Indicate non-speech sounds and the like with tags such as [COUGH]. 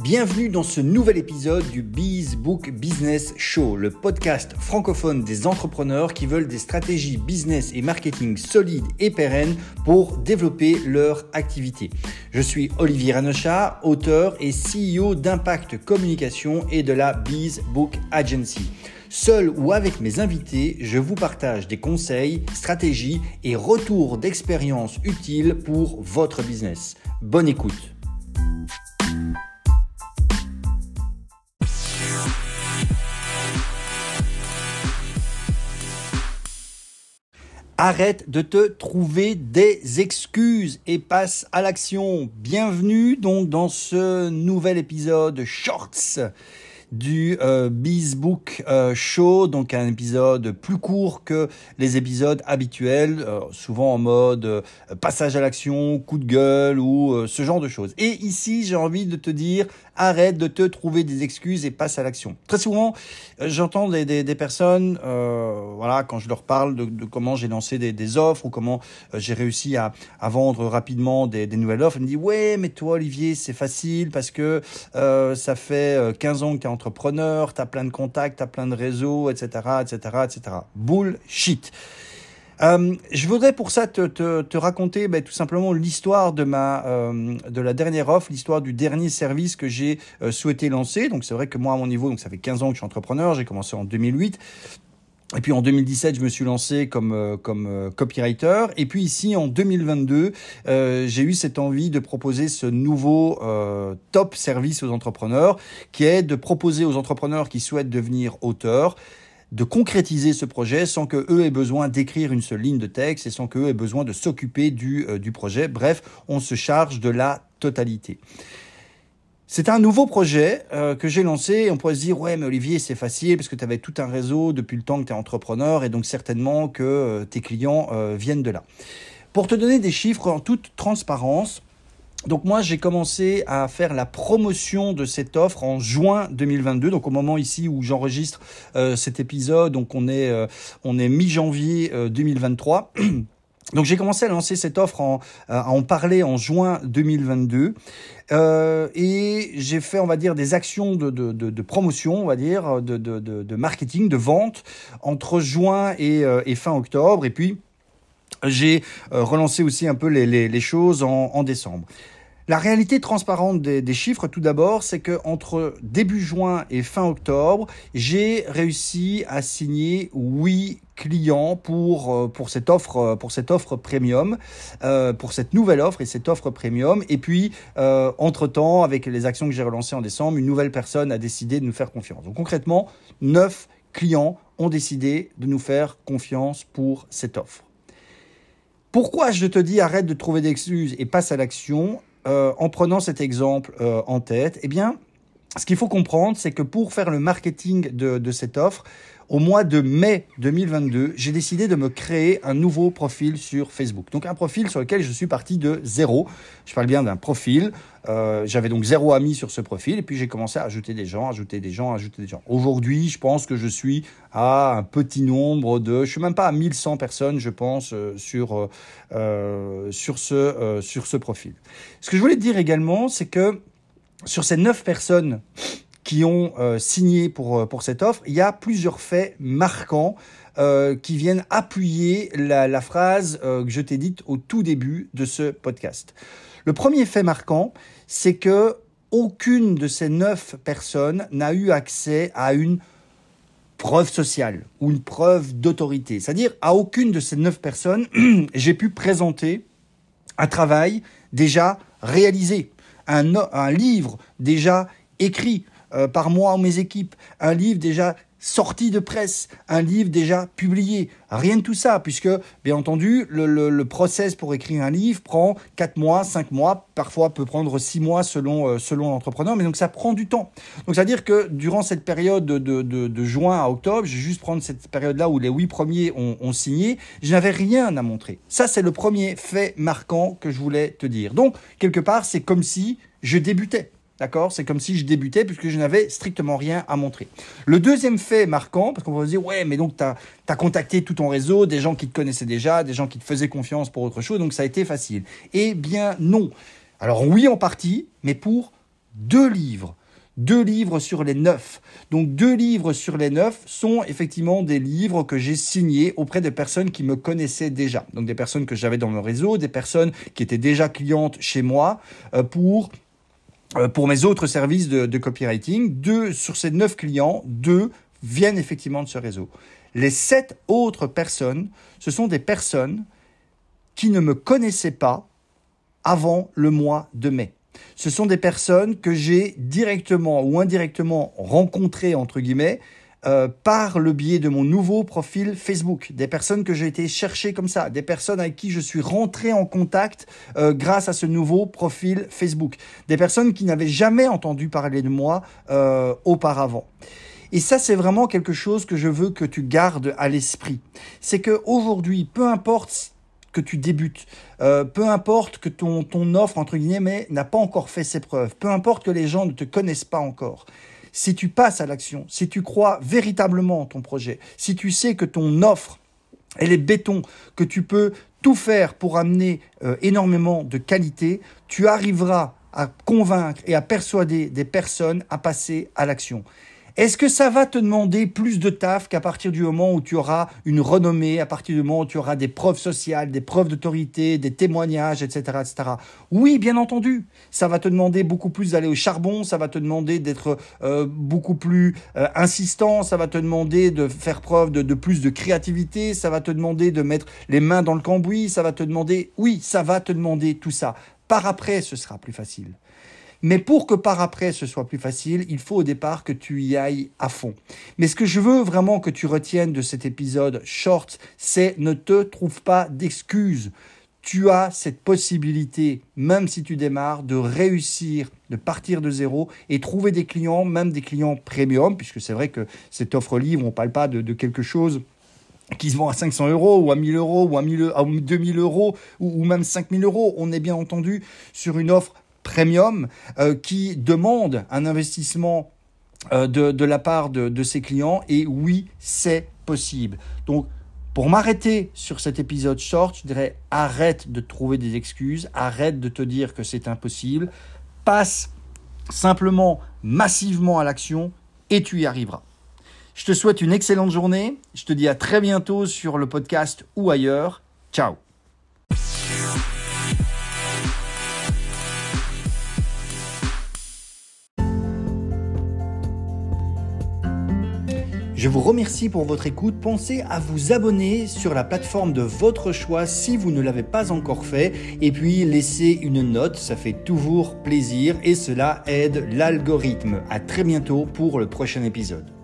Bienvenue dans ce nouvel épisode du Bees Book Business Show, le podcast francophone des entrepreneurs qui veulent des stratégies business et marketing solides et pérennes pour développer leur activité. Je suis Olivier Ranocha, auteur et CEO d'Impact Communication et de la Bees Book Agency. Seul ou avec mes invités, je vous partage des conseils, stratégies et retours d'expérience utiles pour votre business. Bonne écoute. Arrête de te trouver des excuses et passe à l'action. Bienvenue donc dans ce nouvel épisode Shorts du euh, Bizbook euh, Show, donc un épisode plus court que les épisodes habituels, euh, souvent en mode passage à l'action, coup de gueule ou ce genre de choses. Et ici, j'ai envie de te dire, arrête de te trouver des excuses et passe à l'action. Très souvent, j'entends des, des, des, personnes, voilà, quand je leur parle de, de comment j'ai lancé des, des, offres ou comment j'ai réussi à, à, vendre rapidement des, nouvelles offres, ils me disent, ouais, mais toi, Olivier, c'est facile parce que ça fait 15 ans que tu es entrepreneur, tu as plein de contacts, tu as plein de réseaux, etc., etc., etc. Bullshit. Euh, je voudrais pour ça te, te, te raconter ben, tout simplement l'histoire de ma euh, de la dernière offre, l'histoire du dernier service que j'ai euh, souhaité lancer. Donc c'est vrai que moi à mon niveau, donc ça fait 15 ans que je suis entrepreneur, j'ai commencé en 2008. Et puis en 2017, je me suis lancé comme euh, comme copywriter. Et puis ici en 2022, euh, j'ai eu cette envie de proposer ce nouveau euh, top service aux entrepreneurs, qui est de proposer aux entrepreneurs qui souhaitent devenir auteurs de concrétiser ce projet sans que eux aient besoin d'écrire une seule ligne de texte et sans qu'eux aient besoin de s'occuper du, du projet. Bref, on se charge de la totalité. C'est un nouveau projet euh, que j'ai lancé. On pourrait se dire, ouais, mais Olivier, c'est facile parce que tu avais tout un réseau depuis le temps que tu es entrepreneur et donc certainement que euh, tes clients euh, viennent de là. Pour te donner des chiffres en toute transparence, donc moi j'ai commencé à faire la promotion de cette offre en juin 2022, donc au moment ici où j'enregistre cet épisode, donc on est on est mi-janvier 2023. [CLEARS THROAT] Donc j'ai commencé à lancer cette offre, à en parler en juin 2022. Euh, et j'ai fait, on va dire, des actions de, de, promotion, on va dire, de, marketing, de vente entre juin et, euh, et fin octobre. Et puis, j'ai euh, relancé aussi un peu les, choses en, décembre. La réalité transparente des, chiffres, tout d'abord, c'est que entre début juin et fin octobre, j'ai réussi à signer huit clients pour euh, pour cette offre euh, pour cette offre premium, pour cette nouvelle offre et cette offre premium. Et puis entre temps, avec les actions que j'ai relancées en décembre, une nouvelle personne a décidé de nous faire confiance. Donc concrètement, neuf clients ont décidé de nous faire confiance pour cette offre. Pourquoi je te dis arrête de trouver des excuses et passe à l'action euh, en prenant cet exemple euh, en tête, eh bien, ce qu'il faut comprendre, c'est que pour faire le marketing de, cette offre, au mois de mai 2022, j'ai décidé de me créer un nouveau profil sur Facebook. Donc un profil sur lequel je suis parti de zéro. Je parle bien d'un profil. Euh, J'avais donc zéro ami sur ce profil et puis j'ai commencé à ajouter des gens, ajouter des gens, ajouter des gens. Aujourd'hui, je pense que je suis à un petit nombre de, je suis même pas à 1100 personnes, je pense, euh, sur euh, sur ce sur ce profil. Ce que je voulais te dire également, c'est que sur ces neuf personnes qui ont euh, signé pour, euh, pour cette offre, il y a plusieurs faits marquants euh, qui viennent appuyer la, phrase que je t'ai dite au tout début de ce podcast. Le premier fait marquant, c'est que aucune de ces neuf personnes n'a eu accès à une preuve sociale ou une preuve d'autorité. C'est-à-dire, à aucune de ces neuf personnes, [CLEARS THROAT] j'ai pu présenter un travail déjà réalisé, un, livre déjà écrit, euh, par moi ou mes équipes, un livre déjà sorti de presse, un livre déjà publié. Rien de tout ça, puisque, bien entendu, le, le, process pour écrire un livre prend 4 mois, 5 mois, parfois peut prendre 6 mois selon, euh, selon l'entrepreneur, mais donc ça prend du temps. Donc c'est-à-dire que durant cette période de, de, de, juin à octobre, je vais juste prendre cette période-là où les 8 premiers ont signé, je n'avais rien à montrer. Ça, c'est le premier fait marquant que je voulais te dire. Donc, quelque part, c'est comme si je débutais. D'accord? C'est comme si je débutais puisque je n'avais strictement rien à montrer. Le deuxième fait marquant, parce qu'on va se dire, ouais, mais donc tu as, contacté tout ton réseau, des gens qui te connaissaient déjà, des gens qui te faisaient confiance pour autre chose, donc ça a été facile. Eh bien non. Alors oui en partie, mais pour deux livres deux livres sur les neuf. Donc deux livres sur les neuf sont effectivement des livres que j'ai signés auprès de personnes qui me connaissaient déjà. Donc des personnes que j'avais dans mon réseau, des personnes qui étaient déjà clientes chez moi euh, pour pour mes autres services de, de copywriting. Deux sur ces neuf clients, deux viennent effectivement de ce réseau. Les sept autres personnes, ce sont des personnes qui ne me connaissaient pas avant le mois de mai ce sont des personnes que j'ai directement ou indirectement rencontrées, entre guillemets, euh, par le biais de mon nouveau profil Facebook, des personnes que j'ai été chercher comme ça, des personnes avec qui je suis rentré en contact euh, grâce à ce nouveau profil Facebook, des personnes qui n'avaient jamais entendu parler de moi euh, auparavant. Et ça, c'est vraiment quelque chose que je veux que tu gardes à l'esprit. C'est que aujourd'hui, peu importe que tu débutes, peu importe que ton, ton offre, entre guillemets, n'a pas encore fait ses preuves, peu importe que les gens ne te connaissent pas encore, si tu passes à l'action, si tu crois véritablement en ton projet, si tu sais que ton offre, elle est béton, que tu peux tout faire pour amener euh, énormément de qualité, tu arriveras à convaincre et à persuader des personnes à passer à l'action. Est-ce que ça va te demander plus de taf qu'à partir du moment où tu auras une renommée, à partir du moment où tu auras des preuves sociales, des preuves d'autorité, des témoignages, etc., etc. Oui, bien entendu. Ça va te demander beaucoup plus d'aller au charbon, ça va te demander d'être euh, beaucoup plus euh, insistant, ça va te demander de faire preuve de, de plus de créativité, ça va te demander de mettre les mains dans le cambouis, ça va te demander, oui, ça va te demander tout ça. Par après, ce sera plus facile. Mais pour que par après ce soit plus facile, il faut au départ que tu y ailles à fond. Mais ce que je veux vraiment que tu retiennes de cet épisode short, c'est ne te trouve pas d'excuses. Tu as cette possibilité, même si tu démarres, de réussir, de partir de zéro et trouver des clients, même des clients premium, puisque c'est vrai que cette offre livre, on ne parle pas de, quelque chose qui se vend à 500 euros ou à 1000 euros ou à, 2000 euros ou, ou même 5000 euros. On est bien entendu sur une offre premium euh, qui demande un investissement euh, de, la part de, ses clients et oui, c'est possible. Donc, pour m'arrêter sur cet épisode short, je dirais arrête de trouver des excuses, arrête de te dire que c'est impossible, passe simplement massivement à l'action et tu y arriveras. Je te souhaite une excellente journée, je te dis à très bientôt sur le podcast ou ailleurs. Ciao Je vous remercie pour votre écoute. Pensez à vous abonner sur la plateforme de votre choix si vous ne l'avez pas encore fait. Et puis laissez une note, ça fait toujours plaisir et cela aide l'algorithme. À très bientôt pour le prochain épisode.